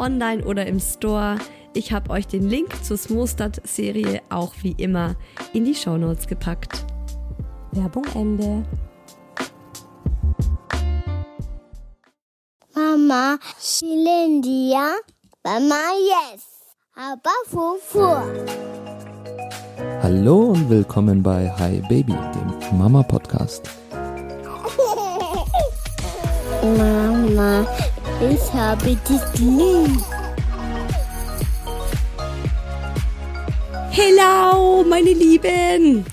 online oder im Store. Ich habe euch den Link zur Smostad-Serie auch wie immer in die Shownotes gepackt. Werbung Ende. Mama, Shilindia, Mama, yes, aber Fufu. Hallo und willkommen bei Hi Baby, dem Mama Podcast. Mama, ich habe dich lieb. Hello, meine Lieben!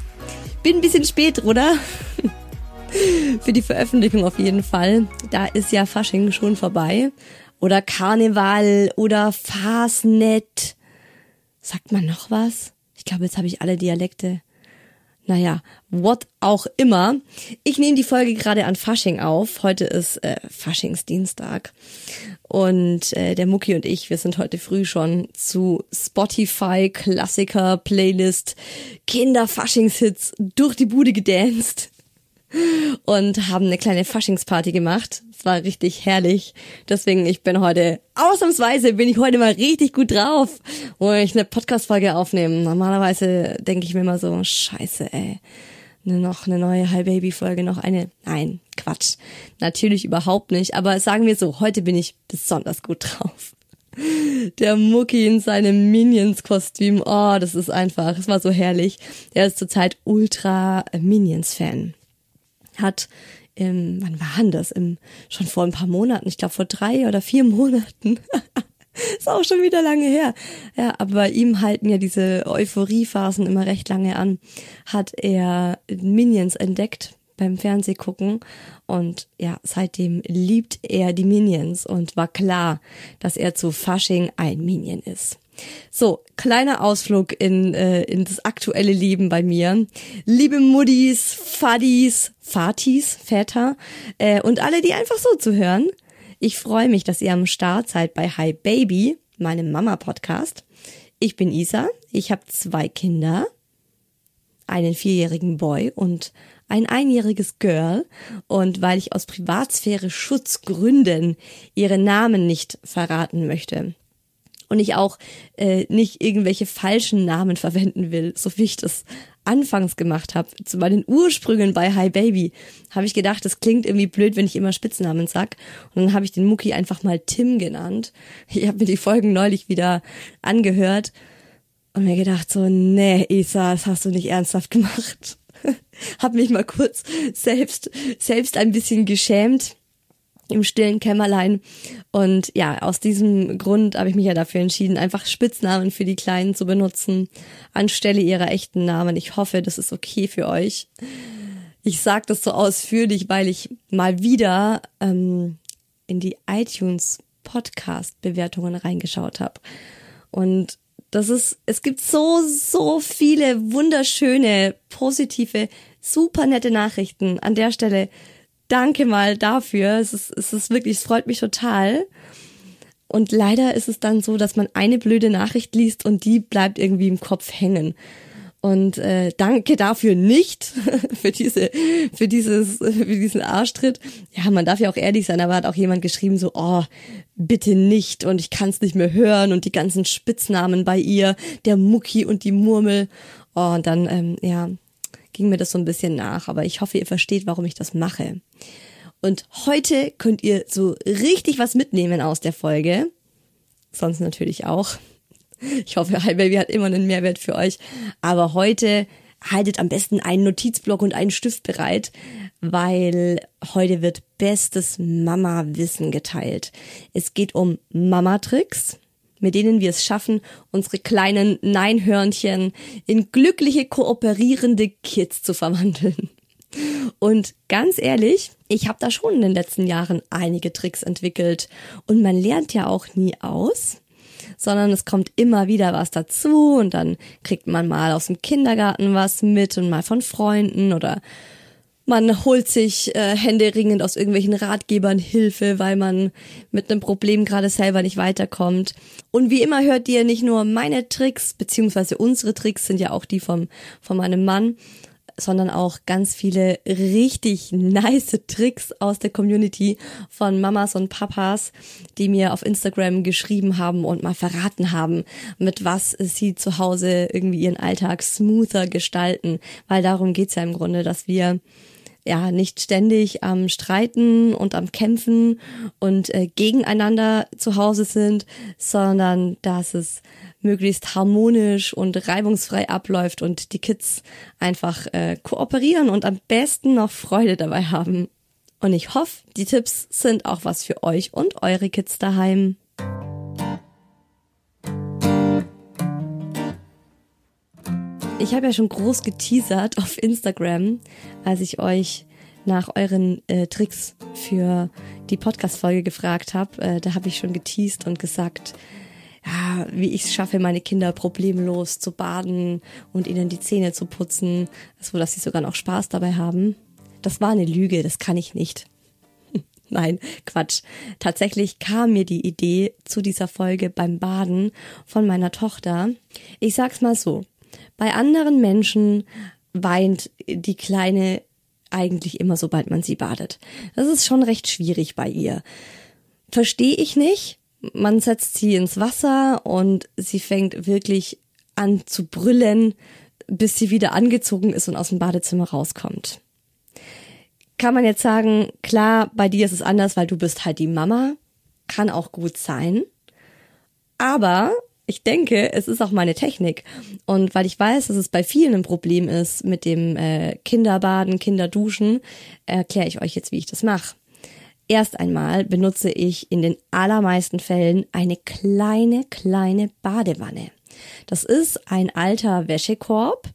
Bin ein bisschen spät, oder? Für die Veröffentlichung auf jeden Fall. Da ist ja Fasching schon vorbei. Oder Karneval oder Fasnet. Sagt man noch was? Ich glaube, jetzt habe ich alle Dialekte. Naja, what auch immer. Ich nehme die Folge gerade an Fasching auf. Heute ist äh, Faschingsdienstag. Und äh, der Mucki und ich, wir sind heute früh schon zu Spotify Klassiker Playlist Kinder-Faschingshits durch die Bude gedanced und haben eine kleine Faschingsparty gemacht. Es war richtig herrlich. Deswegen, ich bin heute, ausnahmsweise bin ich heute mal richtig gut drauf, wo ich eine Podcast-Folge aufnehme. Normalerweise denke ich mir immer so, scheiße, ey. Noch eine neue Hi Baby Folge, noch eine. Nein, Quatsch. Natürlich überhaupt nicht. Aber sagen wir so, heute bin ich besonders gut drauf. Der Mucki in seinem Minions-Kostüm. Oh, das ist einfach, es war so herrlich. Er ist zurzeit ultra Minions-Fan hat im, wann war denn das? Im, schon vor ein paar Monaten, ich glaube vor drei oder vier Monaten. ist auch schon wieder lange her. Ja, aber bei ihm halten ja diese Euphoriephasen immer recht lange an. Hat er Minions entdeckt beim Fernsehgucken und ja, seitdem liebt er die Minions und war klar, dass er zu Fasching ein Minion ist. So, kleiner Ausflug in, äh, in das aktuelle Leben bei mir. Liebe Muddis, Fadis, Fatis, Väter äh, und alle, die einfach so zu hören. Ich freue mich, dass ihr am Start seid bei Hi Baby, meinem Mama-Podcast. Ich bin Isa, ich habe zwei Kinder, einen vierjährigen Boy und ein einjähriges Girl. Und weil ich aus Privatsphäre Schutzgründen ihre Namen nicht verraten möchte, und ich auch äh, nicht irgendwelche falschen Namen verwenden will, so wie ich das anfangs gemacht habe, zu meinen Ursprüngen bei Hi Baby, habe ich gedacht, das klingt irgendwie blöd, wenn ich immer Spitznamen sag. Und dann habe ich den Mucki einfach mal Tim genannt. Ich habe mir die Folgen neulich wieder angehört und mir gedacht so, nee, Isa, das hast du nicht ernsthaft gemacht. hab mich mal kurz selbst selbst ein bisschen geschämt im stillen Kämmerlein. Und ja, aus diesem Grund habe ich mich ja dafür entschieden, einfach Spitznamen für die Kleinen zu benutzen, anstelle ihrer echten Namen. Ich hoffe, das ist okay für euch. Ich sage das so ausführlich, weil ich mal wieder ähm, in die iTunes Podcast-Bewertungen reingeschaut habe. Und das ist, es gibt so, so viele wunderschöne, positive, super nette Nachrichten. An der Stelle danke mal dafür. Es ist, es ist wirklich, es freut mich total. Und leider ist es dann so, dass man eine blöde Nachricht liest und die bleibt irgendwie im Kopf hängen. Und äh, danke dafür nicht für diese, für dieses, für diesen Arschtritt. Ja, man darf ja auch ehrlich sein, aber hat auch jemand geschrieben so, oh, bitte nicht und ich kann es nicht mehr hören und die ganzen Spitznamen bei ihr, der Mucki und die Murmel. Oh, und dann, ähm, ja, ging mir das so ein bisschen nach, aber ich hoffe, ihr versteht, warum ich das mache. Und heute könnt ihr so richtig was mitnehmen aus der Folge. Sonst natürlich auch. Ich hoffe, Hi Baby hat immer einen Mehrwert für euch. Aber heute haltet am besten einen Notizblock und einen Stift bereit, weil heute wird bestes Mama-Wissen geteilt. Es geht um Mama-Tricks, mit denen wir es schaffen, unsere kleinen Neinhörnchen in glückliche, kooperierende Kids zu verwandeln. Und ganz ehrlich, ich habe da schon in den letzten Jahren einige Tricks entwickelt und man lernt ja auch nie aus sondern es kommt immer wieder was dazu und dann kriegt man mal aus dem Kindergarten was mit und mal von Freunden oder man holt sich äh, händeringend aus irgendwelchen Ratgebern Hilfe, weil man mit einem Problem gerade selber nicht weiterkommt. Und wie immer hört ihr nicht nur meine Tricks, beziehungsweise unsere Tricks sind ja auch die vom, von meinem Mann, sondern auch ganz viele richtig nice Tricks aus der Community von Mamas und Papas, die mir auf Instagram geschrieben haben und mal verraten haben, mit was sie zu Hause irgendwie ihren Alltag smoother gestalten, weil darum geht's ja im Grunde, dass wir ja nicht ständig am Streiten und am Kämpfen und äh, gegeneinander zu Hause sind, sondern dass es möglichst harmonisch und reibungsfrei abläuft und die Kids einfach äh, kooperieren und am besten noch Freude dabei haben. Und ich hoffe, die Tipps sind auch was für euch und eure Kids daheim. Ich habe ja schon groß geteasert auf Instagram, als ich euch nach euren äh, Tricks für die Podcast-Folge gefragt habe. Äh, da habe ich schon geteased und gesagt, ja, wie ich es schaffe, meine Kinder problemlos zu baden und ihnen die Zähne zu putzen, so dass sie sogar noch Spaß dabei haben. Das war eine Lüge, das kann ich nicht. Nein, Quatsch. Tatsächlich kam mir die Idee zu dieser Folge beim Baden von meiner Tochter. Ich sag's mal so. Bei anderen Menschen weint die Kleine eigentlich immer, sobald man sie badet. Das ist schon recht schwierig bei ihr. Verstehe ich nicht, man setzt sie ins Wasser und sie fängt wirklich an zu brüllen, bis sie wieder angezogen ist und aus dem Badezimmer rauskommt. Kann man jetzt sagen, klar, bei dir ist es anders, weil du bist halt die Mama. Kann auch gut sein. Aber ich denke, es ist auch meine Technik. Und weil ich weiß, dass es bei vielen ein Problem ist mit dem äh, Kinderbaden, Kinderduschen, erkläre ich euch jetzt, wie ich das mache. Erst einmal benutze ich in den allermeisten Fällen eine kleine, kleine Badewanne. Das ist ein alter Wäschekorb.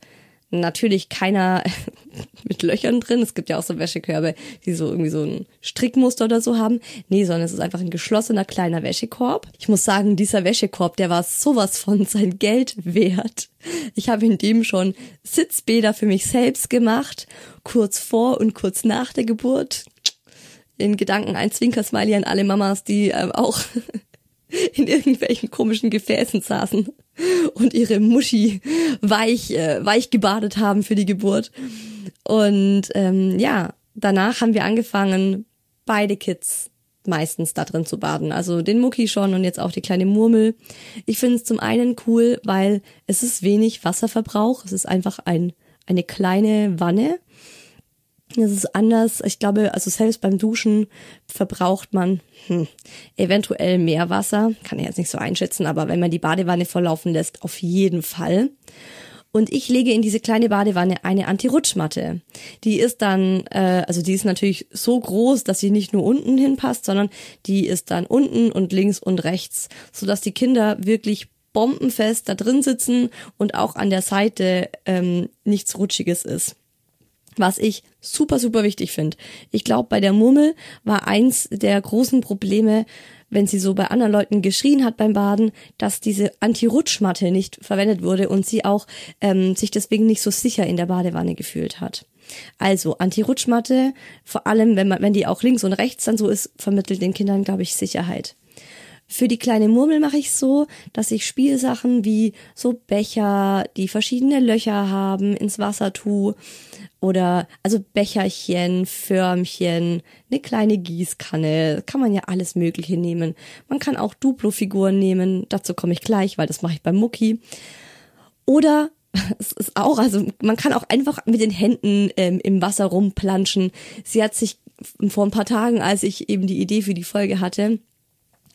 Natürlich keiner mit Löchern drin. Es gibt ja auch so Wäschekörbe, die so irgendwie so ein Strickmuster oder so haben. Nee, sondern es ist einfach ein geschlossener kleiner Wäschekorb. Ich muss sagen, dieser Wäschekorb, der war sowas von sein Geld wert. Ich habe in dem schon Sitzbäder für mich selbst gemacht, kurz vor und kurz nach der Geburt in Gedanken ein Zwinkersmiley an alle Mamas, die ähm, auch in irgendwelchen komischen Gefäßen saßen und ihre Muschi weich, äh, weich gebadet haben für die Geburt. Und ähm, ja, danach haben wir angefangen, beide Kids meistens da drin zu baden. Also den Mucki schon und jetzt auch die kleine Murmel. Ich finde es zum einen cool, weil es ist wenig Wasserverbrauch. Es ist einfach ein, eine kleine Wanne das ist anders. Ich glaube, also selbst beim Duschen verbraucht man hm, eventuell mehr Wasser. Kann ich jetzt nicht so einschätzen, aber wenn man die Badewanne volllaufen lässt, auf jeden Fall. Und ich lege in diese kleine Badewanne eine Anti-Rutschmatte. Die ist dann, äh, also die ist natürlich so groß, dass sie nicht nur unten hinpasst, sondern die ist dann unten und links und rechts, sodass die Kinder wirklich bombenfest da drin sitzen und auch an der Seite ähm, nichts Rutschiges ist was ich super, super wichtig finde. Ich glaube, bei der Murmel war eins der großen Probleme, wenn sie so bei anderen Leuten geschrien hat beim Baden, dass diese Anti-Rutschmatte nicht verwendet wurde und sie auch ähm, sich deswegen nicht so sicher in der Badewanne gefühlt hat. Also Anti-Rutschmatte, vor allem wenn man, wenn die auch links und rechts dann so ist, vermittelt den Kindern, glaube ich, Sicherheit. Für die kleine Murmel mache ich so, dass ich Spielsachen wie so Becher, die verschiedene Löcher haben, ins Wasser tue oder also Becherchen, Förmchen, eine kleine Gießkanne, kann man ja alles Mögliche nehmen. Man kann auch Duplo-Figuren nehmen, dazu komme ich gleich, weil das mache ich beim Mucki. Oder es ist auch, also man kann auch einfach mit den Händen ähm, im Wasser rumplanschen. Sie hat sich vor ein paar Tagen, als ich eben die Idee für die Folge hatte,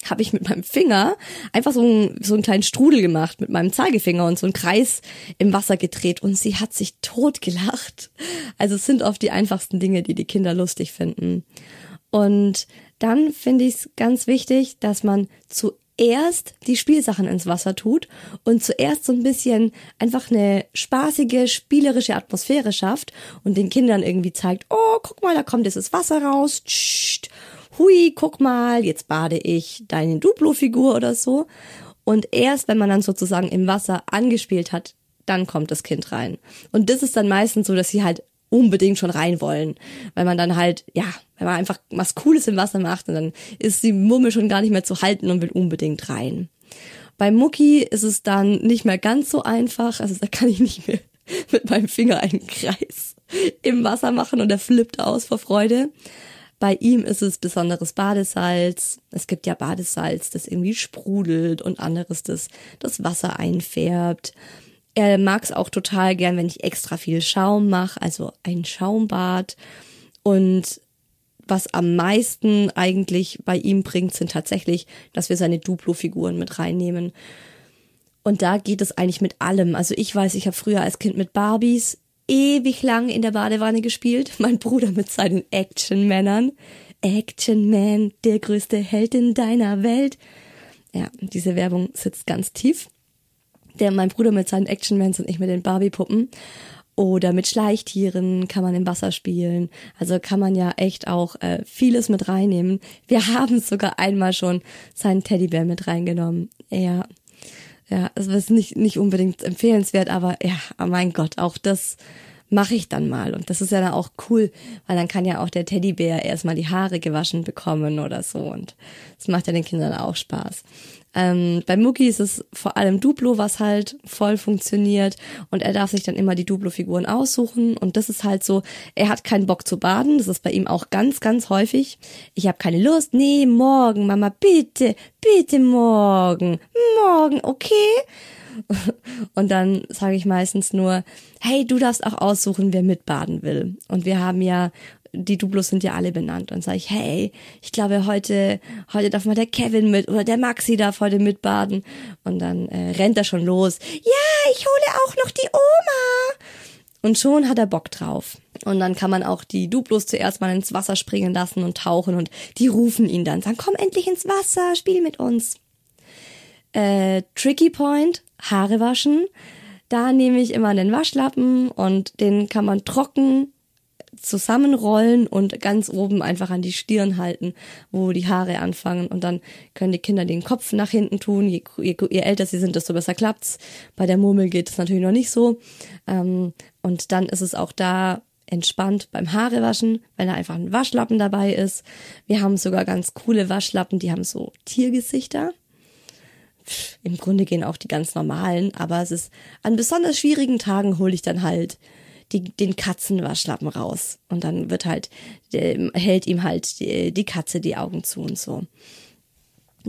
habe ich mit meinem Finger einfach so, ein, so einen kleinen Strudel gemacht mit meinem Zeigefinger und so einen Kreis im Wasser gedreht und sie hat sich tot gelacht. Also es sind oft die einfachsten Dinge, die die Kinder lustig finden. Und dann finde ich es ganz wichtig, dass man zuerst die Spielsachen ins Wasser tut und zuerst so ein bisschen einfach eine spaßige, spielerische Atmosphäre schafft und den Kindern irgendwie zeigt, oh, guck mal, da kommt dieses Wasser raus. Tschst hui, guck mal, jetzt bade ich deine Duplo-Figur oder so. Und erst wenn man dann sozusagen im Wasser angespielt hat, dann kommt das Kind rein. Und das ist dann meistens so, dass sie halt unbedingt schon rein wollen, weil man dann halt, ja, wenn man einfach was Cooles im Wasser macht und dann ist die Mummel schon gar nicht mehr zu halten und will unbedingt rein. Bei Mucki ist es dann nicht mehr ganz so einfach, also da kann ich nicht mehr mit meinem Finger einen Kreis im Wasser machen und er flippt aus vor Freude. Bei ihm ist es besonderes Badesalz. Es gibt ja Badesalz, das irgendwie sprudelt und anderes, das das Wasser einfärbt. Er mag es auch total gern, wenn ich extra viel Schaum mache, also ein Schaumbad. Und was am meisten eigentlich bei ihm bringt, sind tatsächlich, dass wir seine Duplo-Figuren mit reinnehmen. Und da geht es eigentlich mit allem. Also ich weiß, ich habe früher als Kind mit Barbies ewig lang in der Badewanne gespielt. Mein Bruder mit seinen Action-Männern. Action Man, der größte Held in deiner Welt. Ja, diese Werbung sitzt ganz tief. Der, mein Bruder mit seinen Action-Mans und ich mit den Barbie-Puppen. Oder mit Schleichtieren kann man im Wasser spielen. Also kann man ja echt auch äh, vieles mit reinnehmen. Wir haben sogar einmal schon seinen Teddybär mit reingenommen. Ja, ja, es ist nicht, nicht unbedingt empfehlenswert, aber ja, oh mein Gott, auch das mache ich dann mal. Und das ist ja dann auch cool, weil dann kann ja auch der Teddybär erstmal die Haare gewaschen bekommen oder so. Und das macht ja den Kindern auch Spaß. Ähm, bei Mucki ist es vor allem Duplo, was halt voll funktioniert und er darf sich dann immer die Duplo-Figuren aussuchen und das ist halt so, er hat keinen Bock zu baden, das ist bei ihm auch ganz, ganz häufig. Ich habe keine Lust, nee, morgen, Mama, bitte, bitte morgen, morgen, okay? Und dann sage ich meistens nur, hey, du darfst auch aussuchen, wer mitbaden will. Und wir haben ja die Duplos sind ja alle benannt. Und sage ich, hey, ich glaube, heute, heute darf mal der Kevin mit oder der Maxi darf heute mitbaden. Und dann äh, rennt er schon los. Ja, ich hole auch noch die Oma. Und schon hat er Bock drauf. Und dann kann man auch die Duplos zuerst mal ins Wasser springen lassen und tauchen und die rufen ihn dann, sagen, komm endlich ins Wasser, spiel mit uns. Äh, Tricky Point, Haare waschen. Da nehme ich immer einen Waschlappen und den kann man trocken zusammenrollen und ganz oben einfach an die Stirn halten, wo die Haare anfangen. Und dann können die Kinder den Kopf nach hinten tun. Je, je, je älter sie sind, desto besser klappt's. Bei der Murmel geht es natürlich noch nicht so. Ähm, und dann ist es auch da entspannt beim Haarewaschen, wenn da einfach ein Waschlappen dabei ist. Wir haben sogar ganz coole Waschlappen, die haben so Tiergesichter. Im Grunde gehen auch die ganz normalen, aber es ist an besonders schwierigen Tagen hole ich dann halt die, den Katzenwaschlappen raus. Und dann wird halt, der, hält ihm halt die, die Katze die Augen zu und so.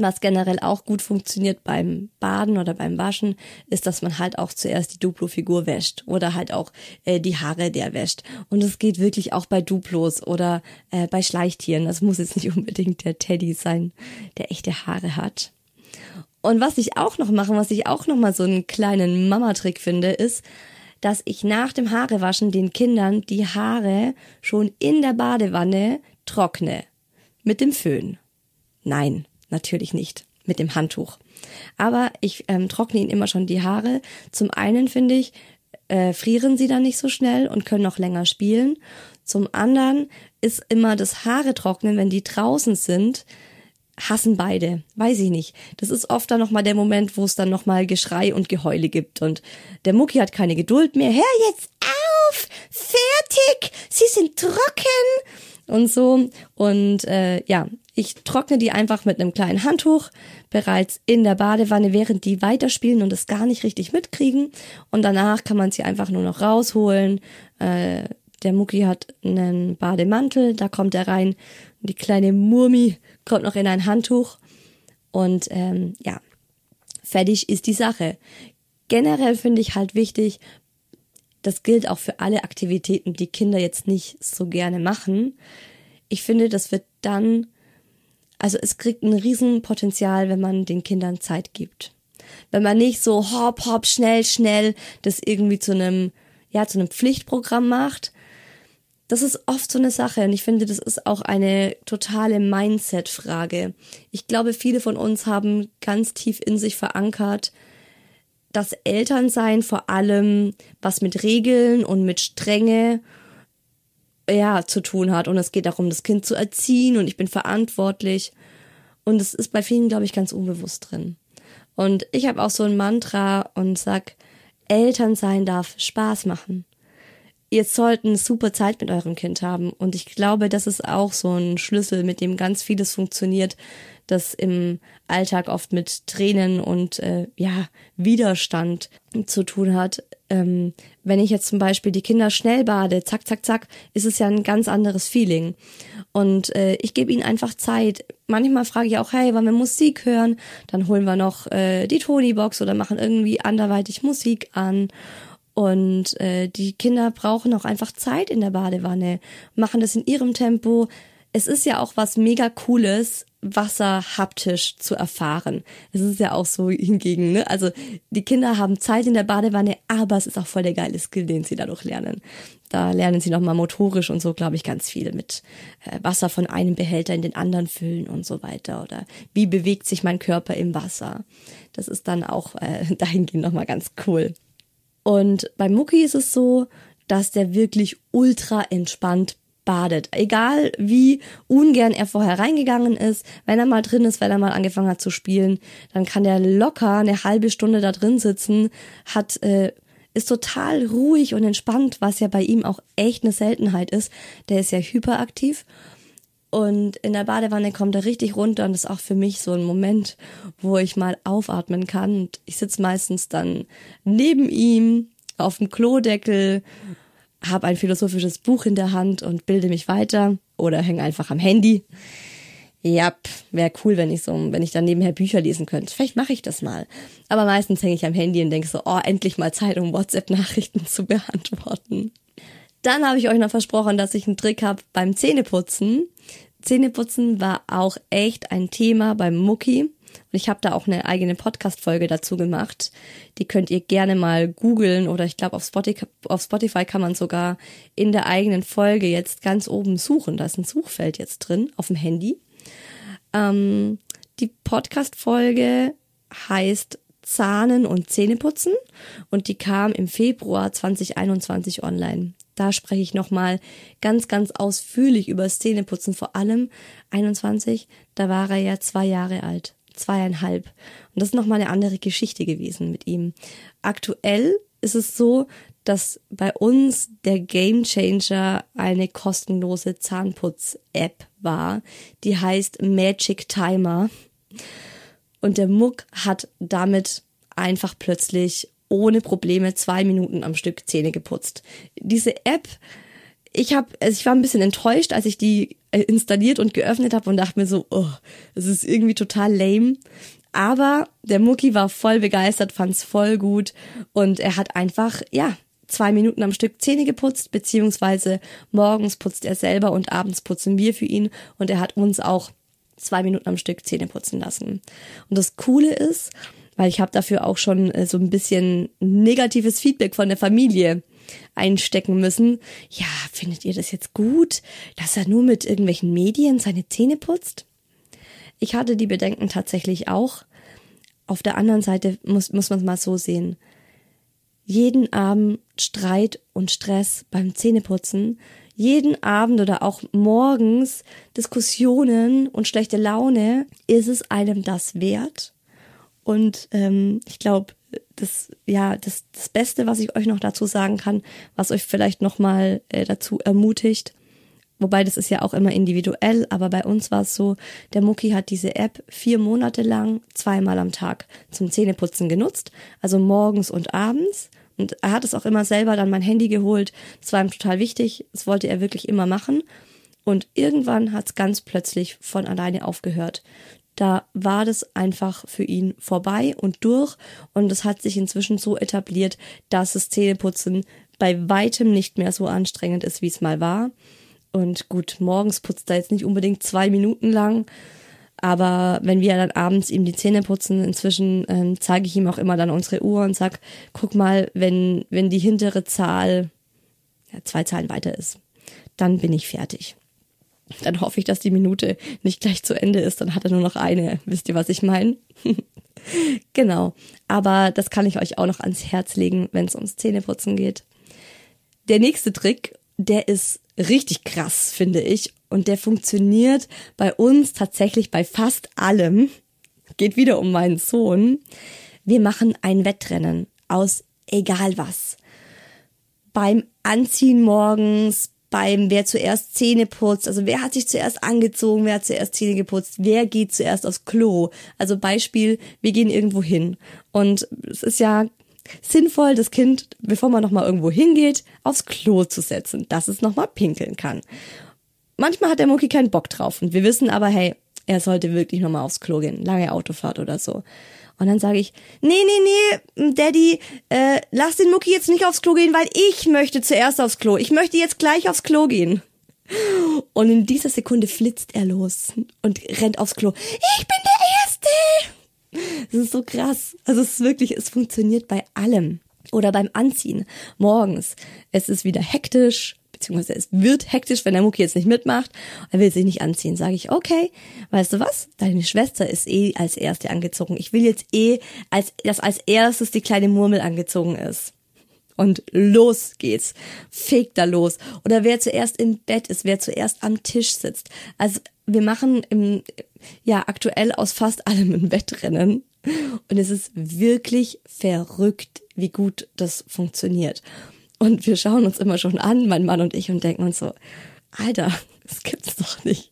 Was generell auch gut funktioniert beim Baden oder beim Waschen, ist, dass man halt auch zuerst die Duplo-Figur wäscht oder halt auch äh, die Haare der wäscht. Und es geht wirklich auch bei Duplos oder äh, bei Schleichtieren. Das muss jetzt nicht unbedingt der Teddy sein, der echte Haare hat. Und was ich auch noch mache, was ich auch noch mal so einen kleinen Mama-Trick finde, ist, dass ich nach dem Haarewaschen den Kindern die Haare schon in der Badewanne trockne. Mit dem Föhn. Nein, natürlich nicht. Mit dem Handtuch. Aber ich ähm, trockne ihnen immer schon die Haare. Zum einen finde ich, äh, frieren sie dann nicht so schnell und können noch länger spielen. Zum anderen ist immer das Haare trocknen, wenn die draußen sind, hassen beide. Weiß ich nicht. Das ist oft dann nochmal der Moment, wo es dann nochmal Geschrei und Geheule gibt. Und der Mucki hat keine Geduld mehr. Hör jetzt auf! Fertig! Sie sind trocken! Und so. Und äh, ja, ich trockne die einfach mit einem kleinen Handtuch bereits in der Badewanne, während die weiterspielen und es gar nicht richtig mitkriegen. Und danach kann man sie einfach nur noch rausholen. Äh, der Mucki hat einen Bademantel, da kommt er rein. Und die kleine Murmi kommt noch in ein Handtuch. Und ähm, ja, fertig ist die Sache. Generell finde ich halt wichtig, das gilt auch für alle Aktivitäten, die Kinder jetzt nicht so gerne machen. Ich finde, das wird dann, also es kriegt ein Riesenpotenzial, wenn man den Kindern Zeit gibt. Wenn man nicht so hopp, hopp, schnell, schnell das irgendwie zu einem, ja, zu einem Pflichtprogramm macht. Das ist oft so eine Sache und ich finde, das ist auch eine totale Mindset-Frage. Ich glaube, viele von uns haben ganz tief in sich verankert, dass Elternsein vor allem was mit Regeln und mit Strenge ja zu tun hat und es geht darum, das Kind zu erziehen und ich bin verantwortlich und es ist bei vielen, glaube ich, ganz unbewusst drin. Und ich habe auch so ein Mantra und sag, Elternsein darf Spaß machen. Ihr sollt eine super Zeit mit eurem Kind haben und ich glaube, das ist auch so ein Schlüssel, mit dem ganz vieles funktioniert, das im Alltag oft mit Tränen und äh, ja Widerstand zu tun hat. Ähm, wenn ich jetzt zum Beispiel die Kinder schnell bade, zack, zack, zack, ist es ja ein ganz anderes Feeling. Und äh, ich gebe ihnen einfach Zeit. Manchmal frage ich auch, hey, wollen wir Musik hören? Dann holen wir noch äh, die Tony-Box oder machen irgendwie anderweitig Musik an. Und äh, die Kinder brauchen auch einfach Zeit in der Badewanne, machen das in ihrem Tempo. Es ist ja auch was mega Cooles, Wasser haptisch zu erfahren. Es ist ja auch so hingegen, ne? Also die Kinder haben Zeit in der Badewanne, aber es ist auch voll der geile Skill, den sie dadurch lernen. Da lernen sie nochmal motorisch und so, glaube ich, ganz viel mit äh, Wasser von einem Behälter in den anderen füllen und so weiter. Oder wie bewegt sich mein Körper im Wasser. Das ist dann auch äh, dahingehend nochmal ganz cool. Und bei Mucki ist es so, dass der wirklich ultra entspannt badet. Egal wie ungern er vorher reingegangen ist, wenn er mal drin ist, wenn er mal angefangen hat zu spielen, dann kann der locker eine halbe Stunde da drin sitzen, hat äh, ist total ruhig und entspannt, was ja bei ihm auch echt eine Seltenheit ist. Der ist ja hyperaktiv und in der Badewanne kommt er richtig runter und das ist auch für mich so ein Moment, wo ich mal aufatmen kann. Und ich sitze meistens dann neben ihm auf dem Klodeckel habe ein philosophisches Buch in der Hand und bilde mich weiter oder hänge einfach am Handy. Ja, wäre cool, wenn ich so, wenn ich dann nebenher Bücher lesen könnte. Vielleicht mache ich das mal. Aber meistens hänge ich am Handy und denke so, oh, endlich mal Zeit, um WhatsApp-Nachrichten zu beantworten. Dann habe ich euch noch versprochen, dass ich einen Trick habe beim Zähneputzen. Zähneputzen war auch echt ein Thema beim Mucki. Und ich habe da auch eine eigene Podcast-Folge dazu gemacht. Die könnt ihr gerne mal googeln oder ich glaube auf Spotify, auf Spotify kann man sogar in der eigenen Folge jetzt ganz oben suchen. Da ist ein Suchfeld jetzt drin auf dem Handy. Ähm, die Podcast-Folge heißt Zahnen und Zähneputzen und die kam im Februar 2021 online. Da spreche ich nochmal ganz, ganz ausführlich über Zähneputzen, vor allem 21, da war er ja zwei Jahre alt zweieinhalb. Und das ist nochmal eine andere Geschichte gewesen mit ihm. Aktuell ist es so, dass bei uns der Gamechanger eine kostenlose Zahnputz-App war, die heißt Magic Timer. Und der Muck hat damit einfach plötzlich ohne Probleme zwei Minuten am Stück Zähne geputzt. Diese App, ich habe, also ich war ein bisschen enttäuscht, als ich die äh, installiert und geöffnet habe und dachte mir so, oh, das ist irgendwie total lame. Aber der Mucki war voll begeistert, fand's voll gut und er hat einfach, ja, zwei Minuten am Stück Zähne geputzt, beziehungsweise morgens putzt er selber und abends putzen wir für ihn und er hat uns auch zwei Minuten am Stück Zähne putzen lassen. Und das Coole ist, weil ich habe dafür auch schon äh, so ein bisschen negatives Feedback von der Familie einstecken müssen. Ja, findet ihr das jetzt gut, dass er nur mit irgendwelchen Medien seine Zähne putzt? Ich hatte die Bedenken tatsächlich auch. Auf der anderen Seite muss, muss man es mal so sehen. Jeden Abend Streit und Stress beim Zähneputzen, jeden Abend oder auch morgens Diskussionen und schlechte Laune, ist es einem das wert? Und ähm, ich glaube, das ja das, das Beste, was ich euch noch dazu sagen kann, was euch vielleicht noch mal äh, dazu ermutigt, wobei das ist ja auch immer individuell, aber bei uns war es so, der Mucki hat diese App vier Monate lang zweimal am Tag zum Zähneputzen genutzt, also morgens und abends. Und er hat es auch immer selber dann mein Handy geholt. Das war ihm total wichtig. Das wollte er wirklich immer machen. Und irgendwann hat es ganz plötzlich von alleine aufgehört. Da war das einfach für ihn vorbei und durch. Und es hat sich inzwischen so etabliert, dass das Zähneputzen bei weitem nicht mehr so anstrengend ist, wie es mal war. Und gut, morgens putzt er jetzt nicht unbedingt zwei Minuten lang, aber wenn wir dann abends ihm die Zähne putzen, inzwischen ähm, zeige ich ihm auch immer dann unsere Uhr und sag, guck mal, wenn, wenn die hintere Zahl ja, zwei Zahlen weiter ist, dann bin ich fertig. Dann hoffe ich, dass die Minute nicht gleich zu Ende ist, dann hat er nur noch eine. Wisst ihr, was ich meine? genau. Aber das kann ich euch auch noch ans Herz legen, wenn es ums Zähneputzen geht. Der nächste Trick, der ist richtig krass, finde ich. Und der funktioniert bei uns tatsächlich bei fast allem. Geht wieder um meinen Sohn. Wir machen ein Wettrennen aus egal was. Beim Anziehen morgens, beim wer zuerst Zähne putzt, also wer hat sich zuerst angezogen, wer hat zuerst Zähne geputzt, wer geht zuerst aufs Klo. Also Beispiel, wir gehen irgendwo hin. Und es ist ja sinnvoll, das Kind, bevor man nochmal irgendwo hingeht, aufs Klo zu setzen, dass es nochmal pinkeln kann. Manchmal hat der Mucki keinen Bock drauf und wir wissen aber, hey, er sollte wirklich nochmal aufs Klo gehen, lange Autofahrt oder so. Und dann sage ich, nee, nee, nee, Daddy, äh, lass den Mucki jetzt nicht aufs Klo gehen, weil ich möchte zuerst aufs Klo. Ich möchte jetzt gleich aufs Klo gehen. Und in dieser Sekunde flitzt er los und rennt aufs Klo. Ich bin der Erste! Das ist so krass. Also es ist wirklich, es funktioniert bei allem. Oder beim Anziehen. Morgens. Es ist wieder hektisch, beziehungsweise es wird hektisch, wenn der Mucki jetzt nicht mitmacht. Er will sich nicht anziehen. Sage ich, okay, weißt du was? Deine Schwester ist eh als erste angezogen. Ich will jetzt eh, als, dass als erstes die kleine Murmel angezogen ist. Und los geht's. Fegt da los. Oder wer zuerst im Bett ist, wer zuerst am Tisch sitzt. Also wir machen im, ja, aktuell aus fast allem ein Wettrennen. Und es ist wirklich verrückt, wie gut das funktioniert. Und wir schauen uns immer schon an, mein Mann und ich, und denken uns so, Alter, das gibt's doch nicht.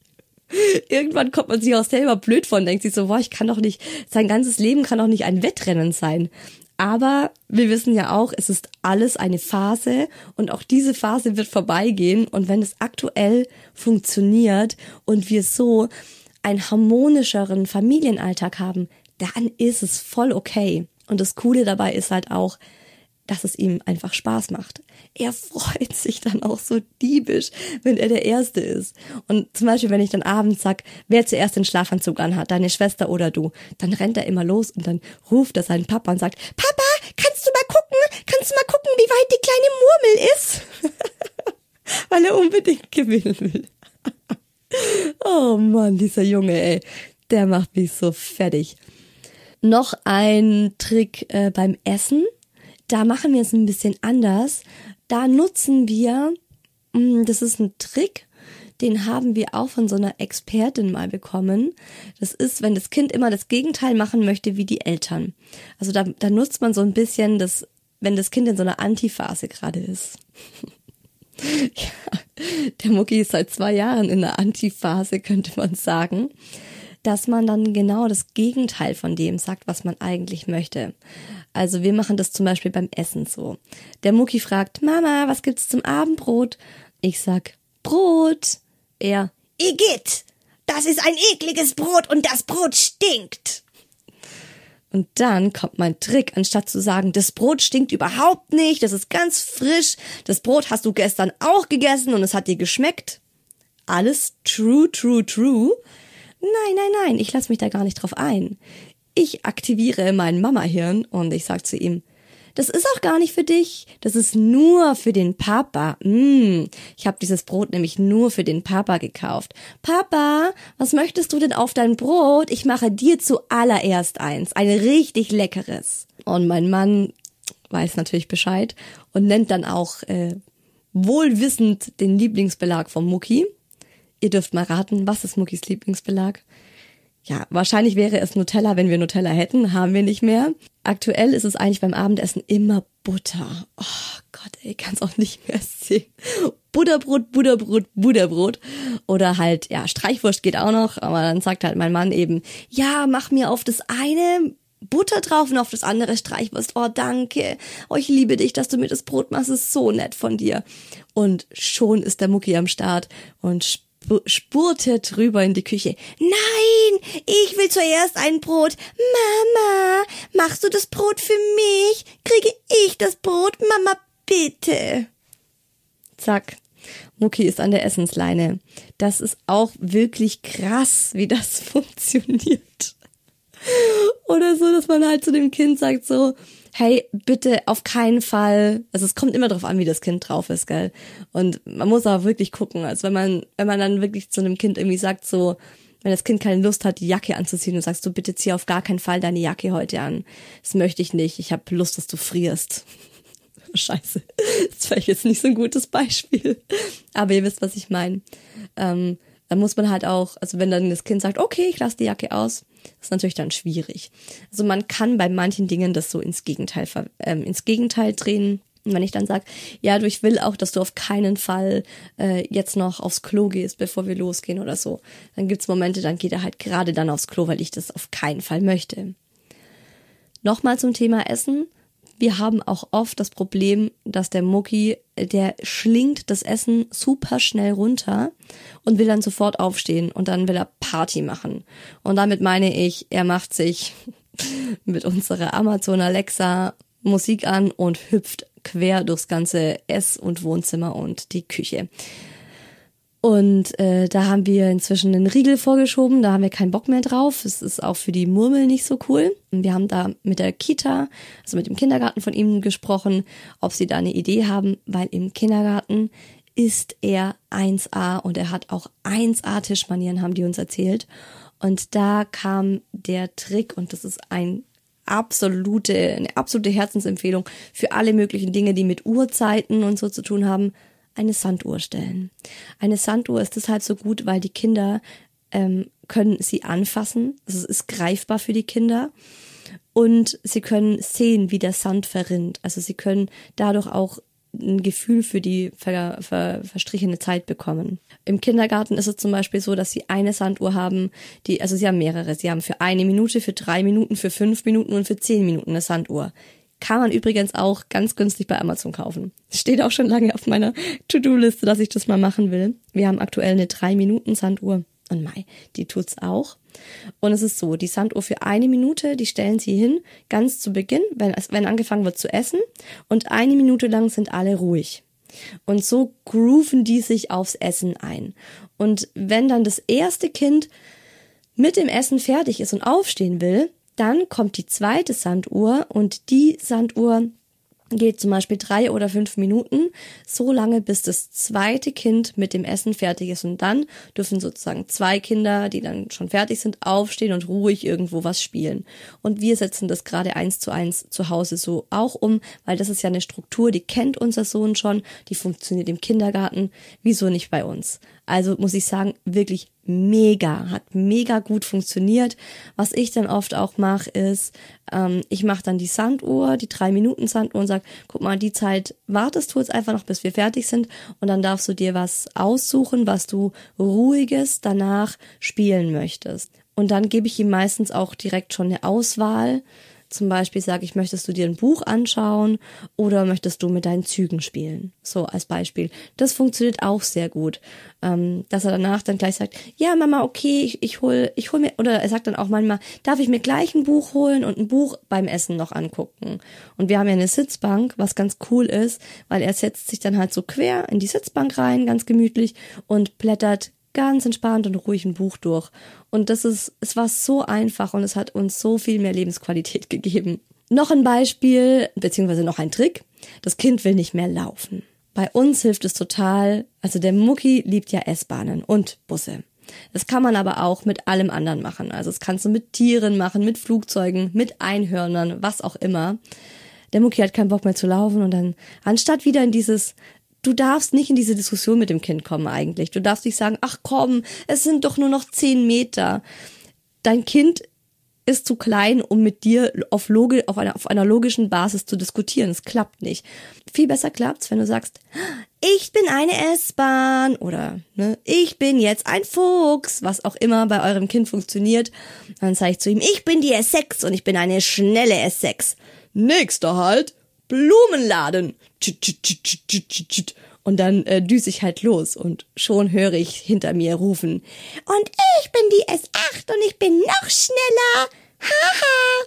Irgendwann kommt man sich auch selber blöd von, denkt sich so, boah, ich kann doch nicht, sein ganzes Leben kann doch nicht ein Wettrennen sein. Aber wir wissen ja auch, es ist alles eine Phase und auch diese Phase wird vorbeigehen. Und wenn es aktuell funktioniert und wir so einen harmonischeren Familienalltag haben, dann ist es voll okay. Und das Coole dabei ist halt auch, dass es ihm einfach Spaß macht. Er freut sich dann auch so diebisch, wenn er der Erste ist. Und zum Beispiel, wenn ich dann abends sag, wer zuerst den Schlafanzug anhat, deine Schwester oder du, dann rennt er immer los und dann ruft er seinen Papa und sagt, Papa, kannst du mal gucken? Kannst du mal gucken, wie weit die kleine Murmel ist? Weil er unbedingt gewinnen will. oh Mann, dieser Junge, ey, der macht mich so fertig. Noch ein Trick äh, beim Essen da machen wir es ein bisschen anders. Da nutzen wir, mm, das ist ein Trick, den haben wir auch von so einer Expertin mal bekommen. Das ist, wenn das Kind immer das Gegenteil machen möchte wie die Eltern. Also da, da nutzt man so ein bisschen das, wenn das Kind in so einer Antiphase gerade ist. ja, der Mucki ist seit zwei Jahren in der Antiphase, könnte man sagen dass man dann genau das Gegenteil von dem sagt, was man eigentlich möchte. Also wir machen das zum Beispiel beim Essen so. Der Mucki fragt, Mama, was gibt's zum Abendbrot? Ich sag, Brot. Er, Igitt, das ist ein ekliges Brot und das Brot stinkt. Und dann kommt mein Trick, anstatt zu sagen, das Brot stinkt überhaupt nicht, das ist ganz frisch, das Brot hast du gestern auch gegessen und es hat dir geschmeckt. Alles true, true, true. Nein, nein, nein, ich lasse mich da gar nicht drauf ein. Ich aktiviere mein Mama-Hirn und ich sag zu ihm, das ist auch gar nicht für dich, das ist nur für den Papa. Mm, ich habe dieses Brot nämlich nur für den Papa gekauft. Papa, was möchtest du denn auf dein Brot? Ich mache dir zuallererst eins, ein richtig leckeres. Und mein Mann weiß natürlich Bescheid und nennt dann auch äh, wohlwissend den Lieblingsbelag vom Mucki. Ihr dürft mal raten, was ist Muckis Lieblingsbelag? Ja, wahrscheinlich wäre es Nutella, wenn wir Nutella hätten, haben wir nicht mehr. Aktuell ist es eigentlich beim Abendessen immer Butter. Oh Gott, ey, kann's auch nicht mehr sehen. Butterbrot, Butterbrot, Butterbrot. Oder halt, ja, Streichwurst geht auch noch, aber dann sagt halt mein Mann eben, ja, mach mir auf das eine Butter drauf und auf das andere Streichwurst. Oh, danke. Oh, ich liebe dich, dass du mir das Brot machst. ist so nett von dir. Und schon ist der Mucki am Start und spurtet rüber in die Küche. Nein, ich will zuerst ein Brot. Mama, machst du das Brot für mich? Kriege ich das Brot? Mama, bitte. Zack. Mucki ist an der Essensleine. Das ist auch wirklich krass, wie das funktioniert. Oder so, dass man halt zu dem Kind sagt so, hey, bitte auf keinen Fall, also es kommt immer darauf an, wie das Kind drauf ist, gell? Und man muss auch wirklich gucken, also wenn man, wenn man dann wirklich zu einem Kind irgendwie sagt so, wenn das Kind keine Lust hat, die Jacke anzuziehen und sagst du, bitte zieh auf gar keinen Fall deine Jacke heute an. Das möchte ich nicht. Ich habe Lust, dass du frierst. Scheiße. Das wäre jetzt nicht so ein gutes Beispiel. Aber ihr wisst, was ich meine. Ähm, dann muss man halt auch, also wenn dann das Kind sagt, okay, ich lasse die Jacke aus, ist natürlich dann schwierig. Also man kann bei manchen Dingen das so ins Gegenteil, ähm, ins Gegenteil drehen. Und wenn ich dann sage, ja, du, ich will auch, dass du auf keinen Fall äh, jetzt noch aufs Klo gehst, bevor wir losgehen oder so, dann gibt's Momente, dann geht er halt gerade dann aufs Klo, weil ich das auf keinen Fall möchte. Nochmal zum Thema Essen wir haben auch oft das Problem, dass der Mucki, der schlingt das Essen super schnell runter und will dann sofort aufstehen und dann will er Party machen. Und damit meine ich, er macht sich mit unserer Amazon Alexa Musik an und hüpft quer durchs ganze Ess- und Wohnzimmer und die Küche. Und äh, da haben wir inzwischen einen Riegel vorgeschoben, da haben wir keinen Bock mehr drauf. Es ist auch für die Murmel nicht so cool. Wir haben da mit der Kita, also mit dem Kindergarten von ihm gesprochen, ob sie da eine Idee haben, weil im Kindergarten ist er 1A und er hat auch 1A Tischmanieren, haben die uns erzählt. Und da kam der Trick und das ist ein absolute, eine absolute Herzensempfehlung für alle möglichen Dinge, die mit Uhrzeiten und so zu tun haben eine Sanduhr stellen. Eine Sanduhr ist deshalb so gut, weil die Kinder ähm, können sie anfassen. Also es ist greifbar für die Kinder. Und sie können sehen, wie der Sand verrinnt. Also sie können dadurch auch ein Gefühl für die ver, ver, verstrichene Zeit bekommen. Im Kindergarten ist es zum Beispiel so, dass sie eine Sanduhr haben, die, also sie haben mehrere. Sie haben für eine Minute, für drei Minuten, für fünf Minuten und für zehn Minuten eine Sanduhr. Kann man übrigens auch ganz günstig bei Amazon kaufen. Steht auch schon lange auf meiner To-Do-Liste, dass ich das mal machen will. Wir haben aktuell eine 3-Minuten-Sanduhr. Und Mai, die tut's auch. Und es ist so, die Sanduhr für eine Minute, die stellen sie hin, ganz zu Beginn, wenn, wenn angefangen wird zu essen. Und eine Minute lang sind alle ruhig. Und so grooven die sich aufs Essen ein. Und wenn dann das erste Kind mit dem Essen fertig ist und aufstehen will, dann kommt die zweite Sanduhr und die Sanduhr geht zum Beispiel drei oder fünf Minuten, so lange, bis das zweite Kind mit dem Essen fertig ist. Und dann dürfen sozusagen zwei Kinder, die dann schon fertig sind, aufstehen und ruhig irgendwo was spielen. Und wir setzen das gerade eins zu eins zu Hause so auch um, weil das ist ja eine Struktur, die kennt unser Sohn schon, die funktioniert im Kindergarten. Wieso nicht bei uns? Also muss ich sagen, wirklich mega, hat mega gut funktioniert. Was ich dann oft auch mache, ist, ähm, ich mache dann die Sanduhr, die drei Minuten Sanduhr und sag, guck mal, die Zeit wartest du jetzt einfach noch, bis wir fertig sind und dann darfst du dir was aussuchen, was du ruhiges danach spielen möchtest. Und dann gebe ich ihm meistens auch direkt schon eine Auswahl zum Beispiel sage ich, möchtest du dir ein Buch anschauen oder möchtest du mit deinen Zügen spielen? So als Beispiel. Das funktioniert auch sehr gut. Ähm, dass er danach dann gleich sagt, ja Mama, okay, ich, ich hol, ich hol mir, oder er sagt dann auch manchmal, darf ich mir gleich ein Buch holen und ein Buch beim Essen noch angucken? Und wir haben ja eine Sitzbank, was ganz cool ist, weil er setzt sich dann halt so quer in die Sitzbank rein, ganz gemütlich und blättert ganz entspannt und ruhig ein Buch durch. Und das ist, es war so einfach und es hat uns so viel mehr Lebensqualität gegeben. Noch ein Beispiel, beziehungsweise noch ein Trick. Das Kind will nicht mehr laufen. Bei uns hilft es total, also der Mucki liebt ja S-Bahnen und Busse. Das kann man aber auch mit allem anderen machen. Also das kannst du mit Tieren machen, mit Flugzeugen, mit Einhörnern, was auch immer. Der Mucki hat keinen Bock mehr zu laufen und dann, anstatt wieder in dieses du darfst nicht in diese Diskussion mit dem Kind kommen eigentlich. Du darfst nicht sagen, ach komm, es sind doch nur noch zehn Meter. Dein Kind ist zu klein, um mit dir auf, Logi auf, einer, auf einer logischen Basis zu diskutieren. Es klappt nicht. Viel besser klappt's, wenn du sagst, ich bin eine S-Bahn oder ne, ich bin jetzt ein Fuchs, was auch immer bei eurem Kind funktioniert. Dann sage ich zu ihm, ich bin die S6 und ich bin eine schnelle S6. Nächster Halt, Blumenladen. Und dann äh, düse ich halt los und schon höre ich hinter mir rufen. Und ich bin die S8 und ich bin noch schneller. Haha.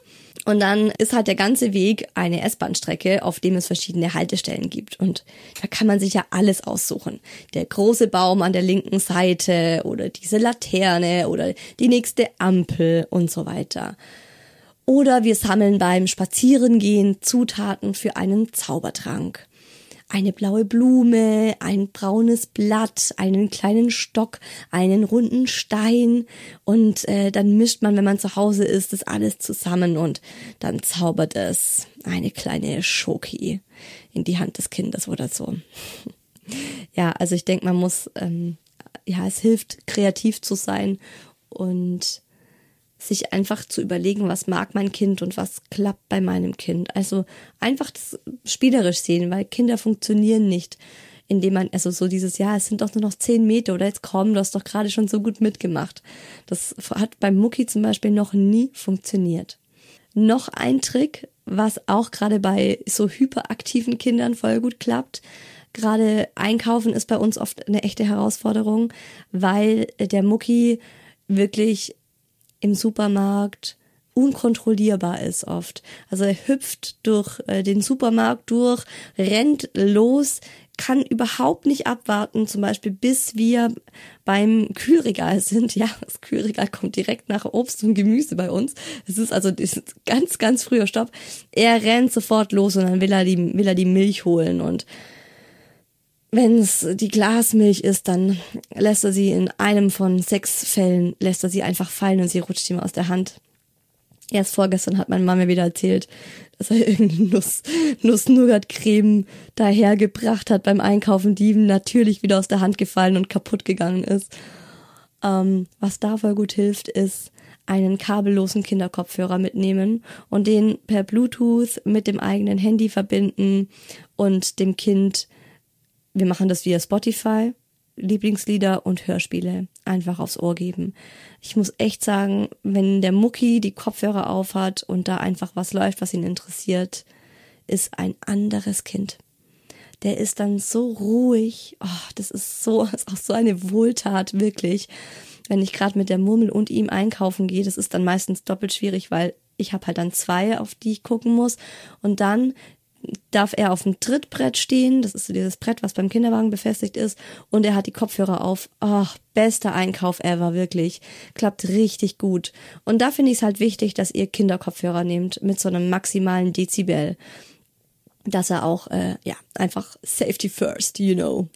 Und dann ist halt der ganze Weg eine S-Bahn-Strecke, auf dem es verschiedene Haltestellen gibt. Und da kann man sich ja alles aussuchen. Der große Baum an der linken Seite oder diese Laterne oder die nächste Ampel und so weiter. Oder wir sammeln beim Spazierengehen Zutaten für einen Zaubertrank eine blaue Blume, ein braunes Blatt, einen kleinen Stock, einen runden Stein und äh, dann mischt man, wenn man zu Hause ist, das alles zusammen und dann zaubert es eine kleine Schoki in die Hand des Kindes oder so. ja, also ich denke, man muss, ähm, ja, es hilft, kreativ zu sein und sich einfach zu überlegen, was mag mein Kind und was klappt bei meinem Kind. Also einfach das spielerisch sehen, weil Kinder funktionieren nicht, indem man, also so dieses, ja, es sind doch nur noch zehn Meter oder jetzt komm, du hast doch gerade schon so gut mitgemacht. Das hat beim Mucki zum Beispiel noch nie funktioniert. Noch ein Trick, was auch gerade bei so hyperaktiven Kindern voll gut klappt. Gerade einkaufen ist bei uns oft eine echte Herausforderung, weil der Mucki wirklich im Supermarkt unkontrollierbar ist oft. Also er hüpft durch äh, den Supermarkt durch, rennt los, kann überhaupt nicht abwarten, zum Beispiel bis wir beim Kühlregal sind. Ja, das Kühlregal kommt direkt nach Obst und Gemüse bei uns. Es ist also ist ganz, ganz früher Stopp. Er rennt sofort los und dann will er die, will er die Milch holen und wenn es die Glasmilch ist, dann lässt er sie in einem von sechs Fällen, lässt er sie einfach fallen und sie rutscht ihm aus der Hand. Erst vorgestern hat meine Mama wieder erzählt, dass er irgendeine Nuss, Nuss-Nougat-Creme dahergebracht hat beim Einkaufen, die ihm natürlich wieder aus der Hand gefallen und kaputt gegangen ist. Ähm, was da voll gut hilft, ist einen kabellosen Kinderkopfhörer mitnehmen und den per Bluetooth mit dem eigenen Handy verbinden und dem Kind wir machen das via Spotify, Lieblingslieder und Hörspiele einfach aufs Ohr geben. Ich muss echt sagen, wenn der Mucki die Kopfhörer aufhat und da einfach was läuft, was ihn interessiert, ist ein anderes Kind. Der ist dann so ruhig. Oh, das ist so, ist auch so eine Wohltat, wirklich. Wenn ich gerade mit der Murmel und ihm einkaufen gehe, das ist dann meistens doppelt schwierig, weil ich habe halt dann zwei, auf die ich gucken muss. Und dann darf er auf dem Trittbrett stehen. Das ist so dieses Brett, was beim Kinderwagen befestigt ist. Und er hat die Kopfhörer auf. Ach, bester Einkauf ever, wirklich. Klappt richtig gut. Und da finde ich es halt wichtig, dass ihr Kinderkopfhörer nehmt mit so einem maximalen Dezibel. Dass er auch, äh, ja, einfach Safety first, you know.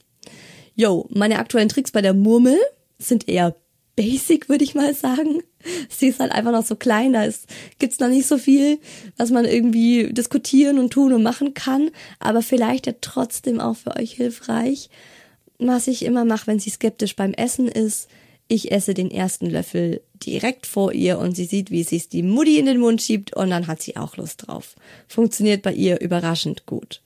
Yo, meine aktuellen Tricks bei der Murmel sind eher basic, würde ich mal sagen. Sie ist halt einfach noch so klein, da ist, gibt's noch nicht so viel, was man irgendwie diskutieren und tun und machen kann, aber vielleicht ja trotzdem auch für euch hilfreich. Was ich immer mache, wenn sie skeptisch beim Essen ist, ich esse den ersten Löffel direkt vor ihr und sie sieht, wie sich die Mutti in den Mund schiebt und dann hat sie auch Lust drauf. Funktioniert bei ihr überraschend gut.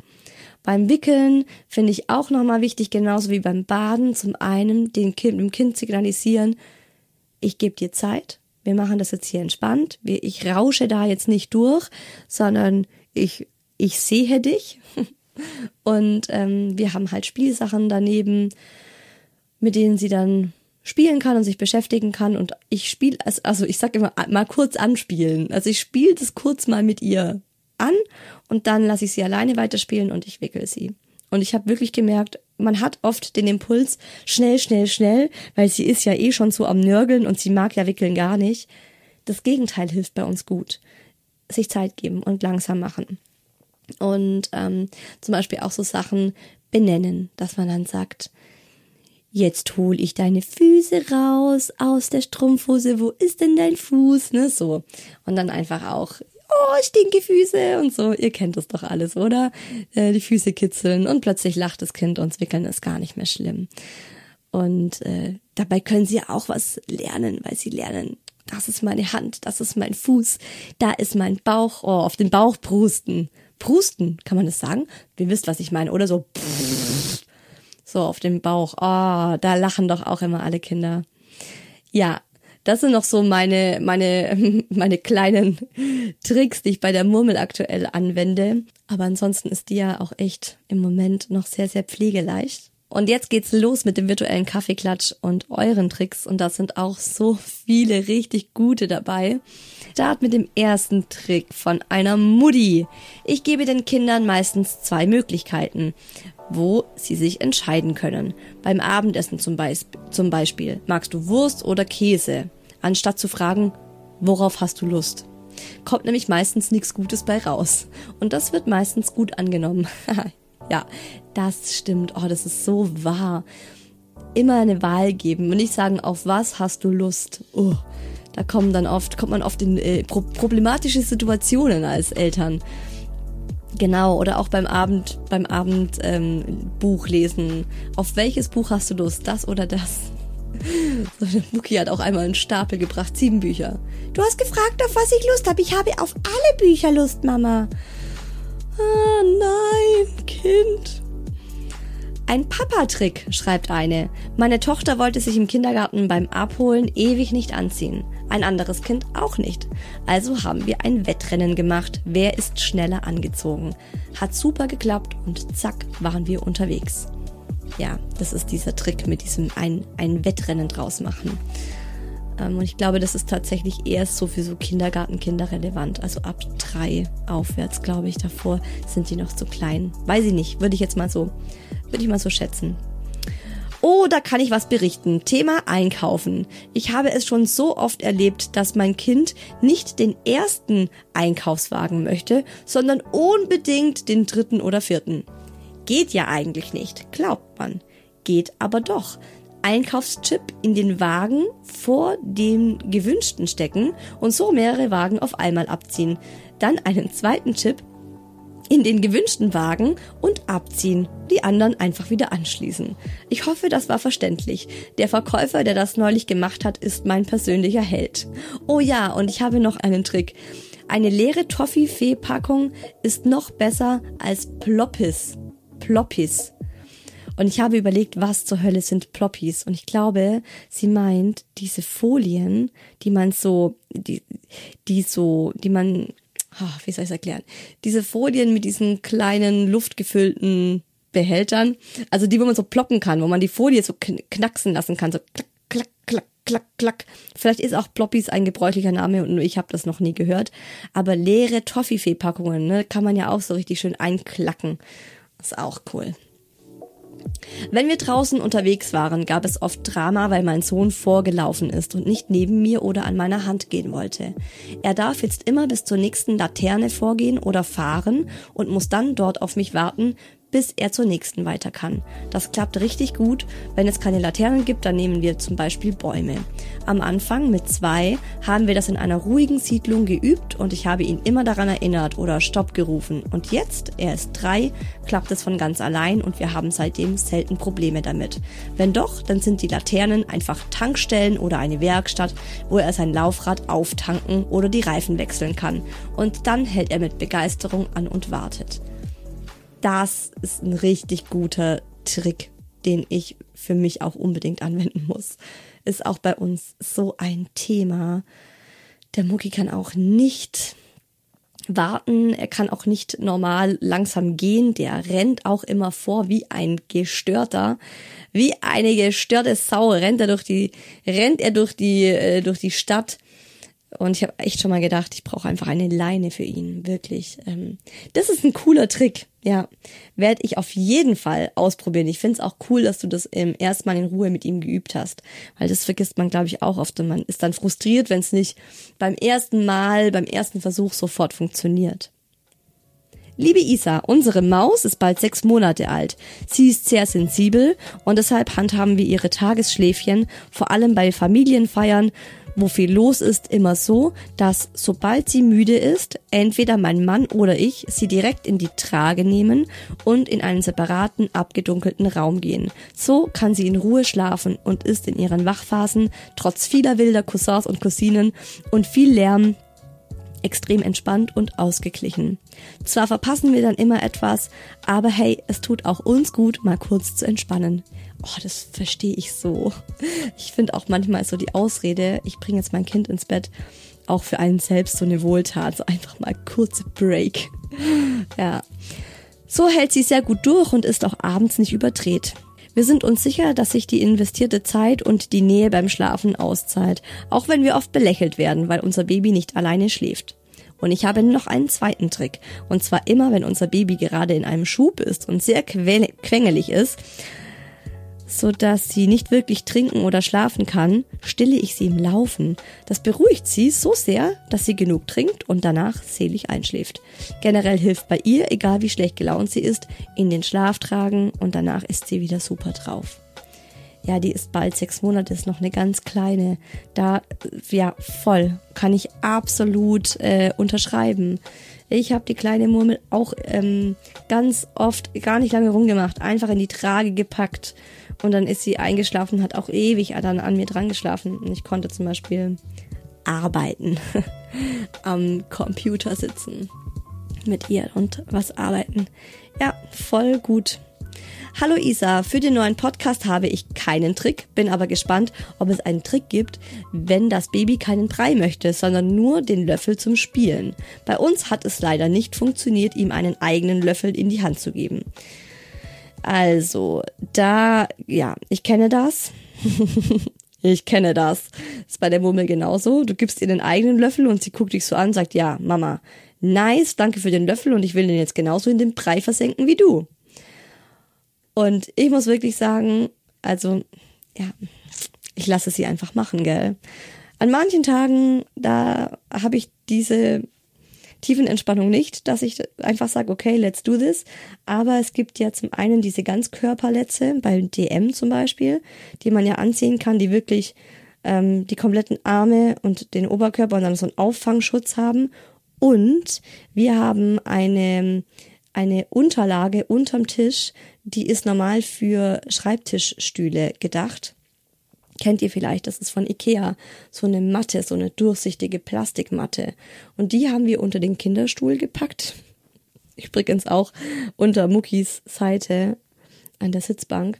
Beim Wickeln finde ich auch nochmal wichtig, genauso wie beim Baden, zum einen den kind, dem Kind signalisieren, ich gebe dir Zeit, wir machen das jetzt hier entspannt, ich rausche da jetzt nicht durch, sondern ich, ich sehe dich. Und ähm, wir haben halt Spielsachen daneben, mit denen sie dann spielen kann und sich beschäftigen kann. Und ich spiele, also ich sag immer mal kurz anspielen, also ich spiele das kurz mal mit ihr an und dann lasse ich sie alleine weiterspielen und ich wickel sie. Und ich habe wirklich gemerkt, man hat oft den Impuls, schnell, schnell, schnell, weil sie ist ja eh schon so am Nörgeln und sie mag ja wickeln gar nicht. Das Gegenteil hilft bei uns gut. Sich Zeit geben und langsam machen. Und ähm, zum Beispiel auch so Sachen benennen, dass man dann sagt, jetzt hol ich deine Füße raus aus der Strumpfhose, wo ist denn dein Fuß, ne, so. Und dann einfach auch oh, Stinkefüße und so. Ihr kennt das doch alles, oder? Äh, die Füße kitzeln und plötzlich lacht das Kind und Wickeln ist gar nicht mehr schlimm. Und äh, dabei können sie auch was lernen, weil sie lernen, das ist meine Hand, das ist mein Fuß, da ist mein Bauch, oh, auf den Bauch prusten. Prusten, kann man das sagen? Ihr wisst, was ich meine, oder so. So auf dem Bauch. Oh, da lachen doch auch immer alle Kinder. Ja, das sind noch so meine, meine, meine kleinen Tricks, die ich bei der Murmel aktuell anwende. Aber ansonsten ist die ja auch echt im Moment noch sehr, sehr pflegeleicht. Und jetzt geht's los mit dem virtuellen Kaffeeklatsch und euren Tricks. Und da sind auch so viele richtig gute dabei. Start mit dem ersten Trick von einer Mutti. Ich gebe den Kindern meistens zwei Möglichkeiten, wo sie sich entscheiden können. Beim Abendessen zum, Be zum Beispiel. Magst du Wurst oder Käse? Anstatt zu fragen, worauf hast du Lust? Kommt nämlich meistens nichts Gutes bei raus. Und das wird meistens gut angenommen. ja, das stimmt. Oh, das ist so wahr. Immer eine Wahl geben und nicht sagen, auf was hast du Lust. Oh, da kommen dann oft, kommt man oft in äh, pro problematische Situationen als Eltern. Genau, oder auch beim Abend, beim Abend ähm, Buch lesen. Auf welches Buch hast du Lust? Das oder das? So, der Mucki hat auch einmal einen Stapel gebracht, sieben Bücher. Du hast gefragt, auf was ich Lust habe. Ich habe auf alle Bücher Lust, Mama. Ah, nein, Kind. Ein Papa-Trick, schreibt eine. Meine Tochter wollte sich im Kindergarten beim Abholen ewig nicht anziehen. Ein anderes Kind auch nicht. Also haben wir ein Wettrennen gemacht. Wer ist schneller angezogen? Hat super geklappt und zack waren wir unterwegs. Ja, das ist dieser Trick mit diesem ein, ein Wettrennen draus machen. Ähm, und ich glaube, das ist tatsächlich erst so für so Kindergartenkinder relevant. Also ab drei aufwärts, glaube ich. Davor sind die noch zu klein. Weiß ich nicht. Würde ich jetzt mal so, würde ich mal so schätzen. Oh, da kann ich was berichten. Thema Einkaufen. Ich habe es schon so oft erlebt, dass mein Kind nicht den ersten Einkaufswagen möchte, sondern unbedingt den dritten oder vierten. Geht ja eigentlich nicht, glaubt man. Geht aber doch. Einkaufschip in den Wagen vor dem gewünschten stecken und so mehrere Wagen auf einmal abziehen. Dann einen zweiten Chip in den gewünschten Wagen und abziehen, die anderen einfach wieder anschließen. Ich hoffe, das war verständlich. Der Verkäufer, der das neulich gemacht hat, ist mein persönlicher Held. Oh ja, und ich habe noch einen Trick. Eine leere Toffee-Fee-Packung ist noch besser als Ploppis. Ploppis. Und ich habe überlegt, was zur Hölle sind Ploppies. Und ich glaube, sie meint diese Folien, die man so, die, die so, die man oh, wie soll ich es erklären? Diese Folien mit diesen kleinen luftgefüllten Behältern, also die, wo man so ploppen kann, wo man die Folie so knacksen lassen kann, so klack, klack, klack, klack, klack. Vielleicht ist auch Ploppies ein gebräuchlicher Name und ich habe das noch nie gehört. Aber leere Toffifee-Packungen, ne, kann man ja auch so richtig schön einklacken. Ist auch cool. Wenn wir draußen unterwegs waren, gab es oft Drama, weil mein Sohn vorgelaufen ist und nicht neben mir oder an meiner Hand gehen wollte. Er darf jetzt immer bis zur nächsten Laterne vorgehen oder fahren und muss dann dort auf mich warten, bis er zur nächsten weiter kann. Das klappt richtig gut. Wenn es keine Laternen gibt, dann nehmen wir zum Beispiel Bäume. Am Anfang mit zwei haben wir das in einer ruhigen Siedlung geübt und ich habe ihn immer daran erinnert oder Stopp gerufen. Und jetzt, er ist drei, klappt es von ganz allein und wir haben seitdem selten Probleme damit. Wenn doch, dann sind die Laternen einfach Tankstellen oder eine Werkstatt, wo er sein Laufrad auftanken oder die Reifen wechseln kann. Und dann hält er mit Begeisterung an und wartet das ist ein richtig guter Trick, den ich für mich auch unbedingt anwenden muss. Ist auch bei uns so ein Thema. Der Mucki kann auch nicht warten, er kann auch nicht normal langsam gehen, der rennt auch immer vor wie ein gestörter, wie eine gestörte Sau rennt er durch die rennt er durch die äh, durch die Stadt und ich habe echt schon mal gedacht, ich brauche einfach eine Leine für ihn, wirklich. Ähm, das ist ein cooler Trick, ja. Werde ich auf jeden Fall ausprobieren. Ich finde es auch cool, dass du das ähm, erstmal in Ruhe mit ihm geübt hast, weil das vergisst man, glaube ich, auch oft und man ist dann frustriert, wenn es nicht beim ersten Mal, beim ersten Versuch sofort funktioniert. Liebe Isa, unsere Maus ist bald sechs Monate alt. Sie ist sehr sensibel und deshalb handhaben wir ihre Tagesschläfchen, vor allem bei Familienfeiern, wo viel los ist, immer so, dass sobald sie müde ist, entweder mein Mann oder ich sie direkt in die Trage nehmen und in einen separaten, abgedunkelten Raum gehen. So kann sie in Ruhe schlafen und ist in ihren Wachphasen trotz vieler wilder Cousins und Cousinen und viel Lärm extrem entspannt und ausgeglichen. Zwar verpassen wir dann immer etwas, aber hey, es tut auch uns gut, mal kurz zu entspannen. Oh, das verstehe ich so. Ich finde auch manchmal so die Ausrede, ich bringe jetzt mein Kind ins Bett, auch für einen selbst so eine Wohltat, so einfach mal kurze Break. Ja. So hält sie sehr gut durch und ist auch abends nicht überdreht. Wir sind uns sicher, dass sich die investierte Zeit und die Nähe beim Schlafen auszahlt, auch wenn wir oft belächelt werden, weil unser Baby nicht alleine schläft. Und ich habe noch einen zweiten Trick. Und zwar immer, wenn unser Baby gerade in einem Schub ist und sehr quengelig ist, so dass sie nicht wirklich trinken oder schlafen kann, stille ich sie im Laufen. Das beruhigt sie so sehr, dass sie genug trinkt und danach selig einschläft. Generell hilft bei ihr, egal wie schlecht gelaunt sie ist, in den Schlaf tragen und danach ist sie wieder super drauf. Ja, die ist bald sechs Monate, ist noch eine ganz kleine. Da, ja, voll, kann ich absolut äh, unterschreiben. Ich habe die kleine Murmel auch ähm, ganz oft gar nicht lange rumgemacht, einfach in die Trage gepackt und dann ist sie eingeschlafen, hat auch ewig dann an mir dran geschlafen. Und ich konnte zum Beispiel arbeiten, am Computer sitzen mit ihr und was arbeiten. Ja, voll gut. Hallo Isa, für den neuen Podcast habe ich keinen Trick, bin aber gespannt, ob es einen Trick gibt, wenn das Baby keinen Brei möchte, sondern nur den Löffel zum Spielen. Bei uns hat es leider nicht funktioniert, ihm einen eigenen Löffel in die Hand zu geben. Also, da, ja, ich kenne das. ich kenne das. Ist bei der Murmel genauso. Du gibst ihr den eigenen Löffel und sie guckt dich so an, sagt, ja, Mama, nice, danke für den Löffel und ich will den jetzt genauso in den Brei versenken wie du. Und ich muss wirklich sagen, also, ja, ich lasse sie einfach machen, gell. An manchen Tagen, da habe ich diese Tiefenentspannung nicht, dass ich einfach sage, okay, let's do this. Aber es gibt ja zum einen diese Ganzkörperletze, beim DM zum Beispiel, die man ja anziehen kann, die wirklich ähm, die kompletten Arme und den Oberkörper und dann so einen Auffangschutz haben. Und wir haben eine, eine Unterlage unterm Tisch, die ist normal für Schreibtischstühle gedacht. Kennt ihr vielleicht, das ist von Ikea, so eine Matte, so eine durchsichtige Plastikmatte. Und die haben wir unter den Kinderstuhl gepackt. Übrigens auch unter Muckis Seite an der Sitzbank.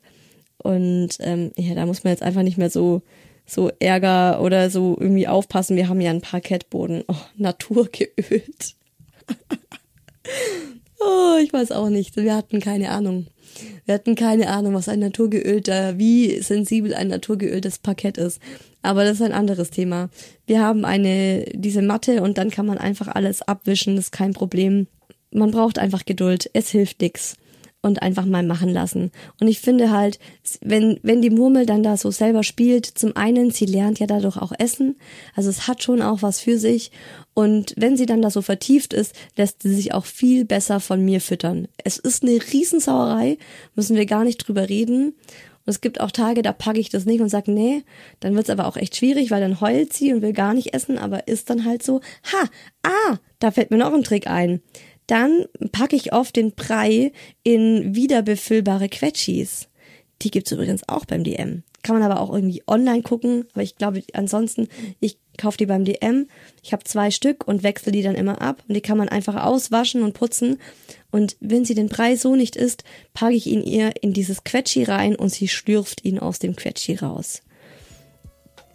Und ähm, ja, da muss man jetzt einfach nicht mehr so so Ärger oder so irgendwie aufpassen. Wir haben ja einen Parkettboden. Oh, naturgeölt. oh, ich weiß auch nicht. Wir hatten keine Ahnung. Wir hatten keine Ahnung, was ein naturgeölter, wie sensibel ein naturgeöltes Parkett ist. Aber das ist ein anderes Thema. Wir haben eine, diese Matte und dann kann man einfach alles abwischen, das ist kein Problem. Man braucht einfach Geduld. Es hilft nix und einfach mal machen lassen. Und ich finde halt, wenn, wenn die Murmel dann da so selber spielt, zum einen, sie lernt ja dadurch auch essen. Also es hat schon auch was für sich. Und wenn sie dann da so vertieft ist, lässt sie sich auch viel besser von mir füttern. Es ist eine Riesensauerei, müssen wir gar nicht drüber reden. Und es gibt auch Tage, da packe ich das nicht und sage, nee, dann wird's aber auch echt schwierig, weil dann heult sie und will gar nicht essen, aber ist dann halt so, ha, ah, da fällt mir noch ein Trick ein. Dann packe ich oft den Brei in wiederbefüllbare Quetschis. Die gibt's übrigens auch beim DM. Kann man aber auch irgendwie online gucken. Aber ich glaube, ansonsten, ich kaufe die beim DM. Ich habe zwei Stück und wechsle die dann immer ab. Und die kann man einfach auswaschen und putzen. Und wenn sie den Brei so nicht isst, packe ich ihn ihr in dieses Quetschi rein und sie schlürft ihn aus dem Quetschi raus.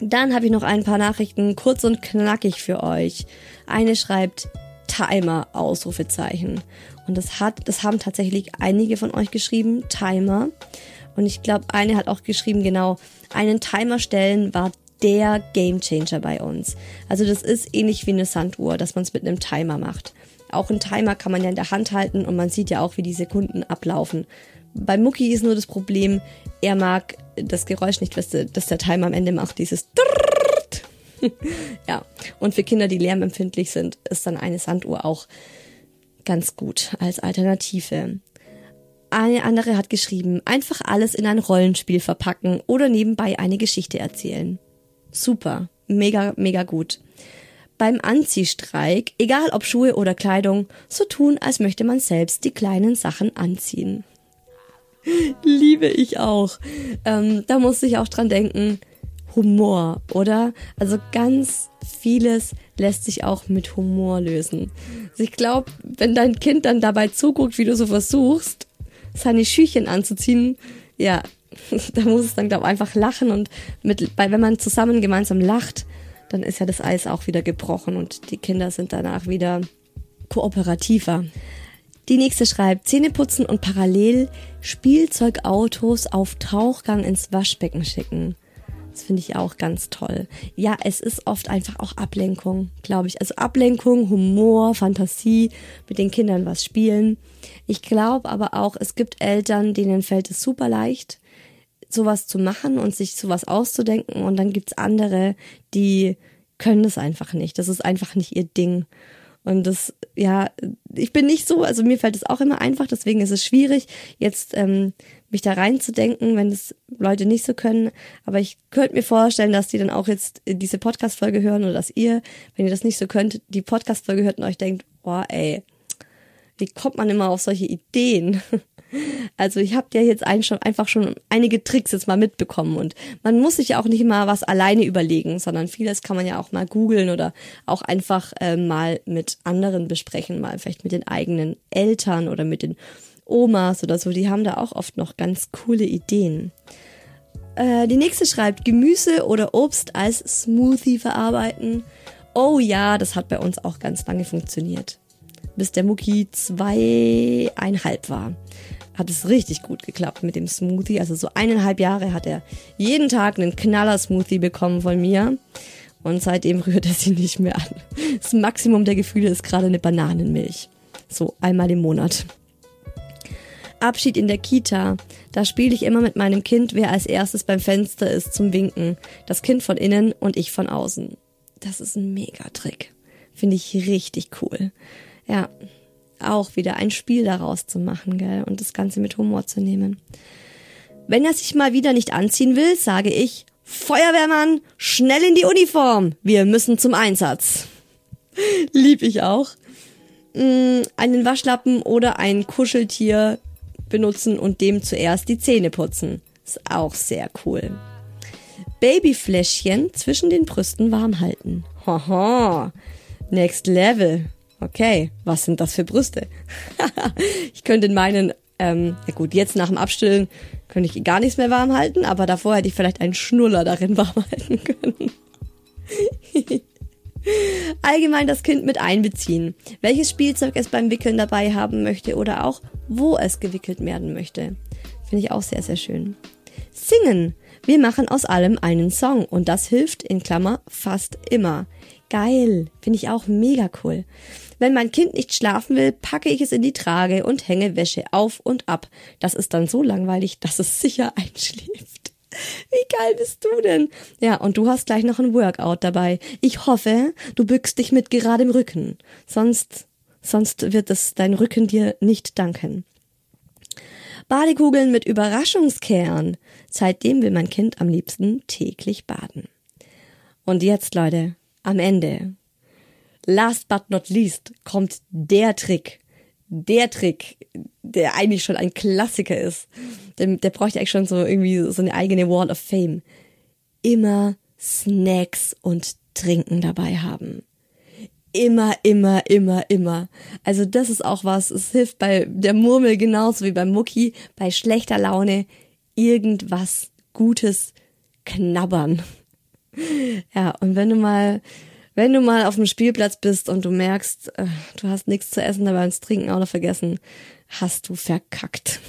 Dann habe ich noch ein paar Nachrichten, kurz und knackig für euch. Eine schreibt, Timer Ausrufezeichen. Und das hat, das haben tatsächlich einige von euch geschrieben, Timer. Und ich glaube, eine hat auch geschrieben, genau, einen Timer stellen war der Gamechanger bei uns. Also das ist ähnlich wie eine Sanduhr, dass man es mit einem Timer macht. Auch einen Timer kann man ja in der Hand halten und man sieht ja auch, wie die Sekunden ablaufen. Bei Mucki ist nur das Problem, er mag das Geräusch nicht, was der, das der Timer am Ende macht, dieses Drrrr ja, und für Kinder, die lärmempfindlich sind, ist dann eine Sanduhr auch ganz gut als Alternative. Eine andere hat geschrieben, einfach alles in ein Rollenspiel verpacken oder nebenbei eine Geschichte erzählen. Super, mega, mega gut. Beim Anziehstreik, egal ob Schuhe oder Kleidung, so tun, als möchte man selbst die kleinen Sachen anziehen. Liebe ich auch. Ähm, da musste ich auch dran denken. Humor, oder? Also ganz vieles lässt sich auch mit Humor lösen. Also ich glaube, wenn dein Kind dann dabei zuguckt, wie du so versuchst, seine Schüchen anzuziehen, ja, da muss es dann, glaube ich, einfach lachen und mit, weil wenn man zusammen gemeinsam lacht, dann ist ja das Eis auch wieder gebrochen und die Kinder sind danach wieder kooperativer. Die nächste schreibt, Zähne putzen und parallel Spielzeugautos auf Tauchgang ins Waschbecken schicken. Das finde ich auch ganz toll. Ja, es ist oft einfach auch Ablenkung, glaube ich. Also Ablenkung, Humor, Fantasie, mit den Kindern was spielen. Ich glaube aber auch, es gibt Eltern, denen fällt es super leicht, sowas zu machen und sich sowas auszudenken. Und dann gibt's andere, die können das einfach nicht. Das ist einfach nicht ihr Ding. Und das, ja, ich bin nicht so, also mir fällt es auch immer einfach, deswegen ist es schwierig, jetzt ähm, mich da reinzudenken, wenn das Leute nicht so können. Aber ich könnte mir vorstellen, dass die dann auch jetzt diese Podcast-Folge hören oder dass ihr, wenn ihr das nicht so könnt, die Podcast-Folge hört und euch denkt, boah, ey, wie kommt man immer auf solche Ideen? Also ich habe ja jetzt schon, einfach schon einige Tricks jetzt mal mitbekommen und man muss sich ja auch nicht immer was alleine überlegen, sondern vieles kann man ja auch mal googeln oder auch einfach äh, mal mit anderen besprechen, mal vielleicht mit den eigenen Eltern oder mit den Omas oder so, die haben da auch oft noch ganz coole Ideen. Äh, die nächste schreibt, Gemüse oder Obst als Smoothie verarbeiten. Oh ja, das hat bei uns auch ganz lange funktioniert. Bis der Mucki zweieinhalb war. Hat es richtig gut geklappt mit dem Smoothie. Also so eineinhalb Jahre hat er jeden Tag einen Knaller-Smoothie bekommen von mir. Und seitdem rührt er sie nicht mehr an. Das Maximum der Gefühle ist gerade eine Bananenmilch. So einmal im Monat. Abschied in der Kita. Da spiele ich immer mit meinem Kind, wer als erstes beim Fenster ist zum Winken. Das Kind von innen und ich von außen. Das ist ein Megatrick. Finde ich richtig cool. Ja, auch wieder ein Spiel daraus zu machen, gell, und das Ganze mit Humor zu nehmen. Wenn er sich mal wieder nicht anziehen will, sage ich, Feuerwehrmann, schnell in die Uniform. Wir müssen zum Einsatz. Lieb ich auch. Mm, einen Waschlappen oder ein Kuscheltier benutzen und dem zuerst die Zähne putzen. Ist auch sehr cool. Babyfläschchen zwischen den Brüsten warm halten. Haha. Next Level. Okay, was sind das für Brüste? ich könnte in meinen, ähm, ja gut, jetzt nach dem Abstillen könnte ich gar nichts mehr warm halten, aber davor hätte ich vielleicht einen Schnuller darin warm halten können. Allgemein das Kind mit einbeziehen, welches Spielzeug es beim Wickeln dabei haben möchte oder auch wo es gewickelt werden möchte. Finde ich auch sehr, sehr schön. Singen. Wir machen aus allem einen Song und das hilft in Klammer fast immer. Geil. Finde ich auch mega cool. Wenn mein Kind nicht schlafen will, packe ich es in die Trage und hänge Wäsche auf und ab. Das ist dann so langweilig, dass es sicher einschläft. Wie geil bist du denn? Ja, und du hast gleich noch ein Workout dabei. Ich hoffe, du bückst dich mit geradem Rücken. Sonst, sonst wird es dein Rücken dir nicht danken. Badekugeln mit Überraschungskern. Seitdem will mein Kind am liebsten täglich baden. Und jetzt, Leute, am Ende. Last but not least kommt der Trick. Der Trick, der eigentlich schon ein Klassiker ist. Der, der bräuchte eigentlich schon so irgendwie so eine eigene Wall of Fame. Immer Snacks und Trinken dabei haben. Immer, immer, immer, immer. Also das ist auch was, es hilft bei der Murmel genauso wie beim Mucki, bei schlechter Laune irgendwas Gutes knabbern. Ja, und wenn du mal, wenn du mal auf dem Spielplatz bist und du merkst, äh, du hast nichts zu essen, dabei ins Trinken auch noch vergessen, hast du verkackt.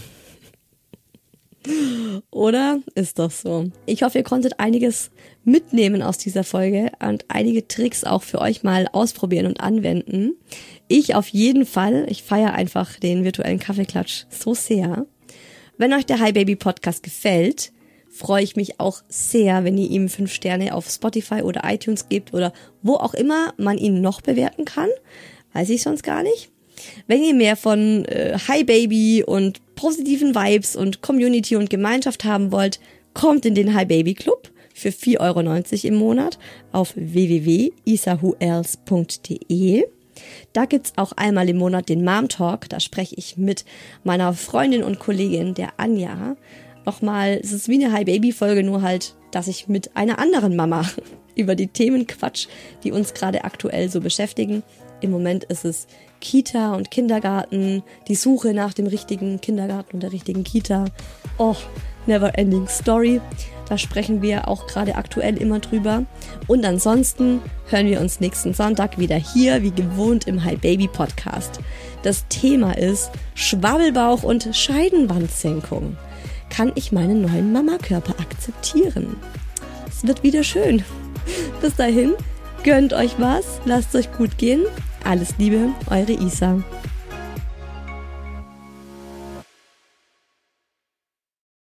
Oder? Ist doch so. Ich hoffe, ihr konntet einiges mitnehmen aus dieser Folge und einige Tricks auch für euch mal ausprobieren und anwenden. Ich auf jeden Fall. Ich feiere einfach den virtuellen Kaffeeklatsch so sehr. Wenn euch der Hi Baby Podcast gefällt, freue ich mich auch sehr, wenn ihr ihm fünf Sterne auf Spotify oder iTunes gebt oder wo auch immer man ihn noch bewerten kann. Weiß ich sonst gar nicht. Wenn ihr mehr von äh, Hi Baby und positiven Vibes und Community und Gemeinschaft haben wollt, kommt in den Hi Baby Club. für 4,90 Euro im Monat auf www.isahuels.de. Da gibt's auch einmal im Monat den Mom Talk. Da spreche ich mit meiner Freundin und Kollegin, der Anja. Nochmal, es ist wie eine Hi Baby Folge, nur halt, dass ich mit einer anderen Mama über die Themen quatsch, die uns gerade aktuell so beschäftigen. Im Moment ist es Kita und Kindergarten, die Suche nach dem richtigen Kindergarten und der richtigen Kita. Oh, never ending story. Da sprechen wir auch gerade aktuell immer drüber. Und ansonsten hören wir uns nächsten Sonntag wieder hier, wie gewohnt, im Hi Baby Podcast. Das Thema ist Schwabbelbauch und Scheidenwandsenkung. Kann ich meinen neuen Mamakörper akzeptieren? Es wird wieder schön. Bis dahin, gönnt euch was, lasst euch gut gehen. Alles Liebe, eure Isa.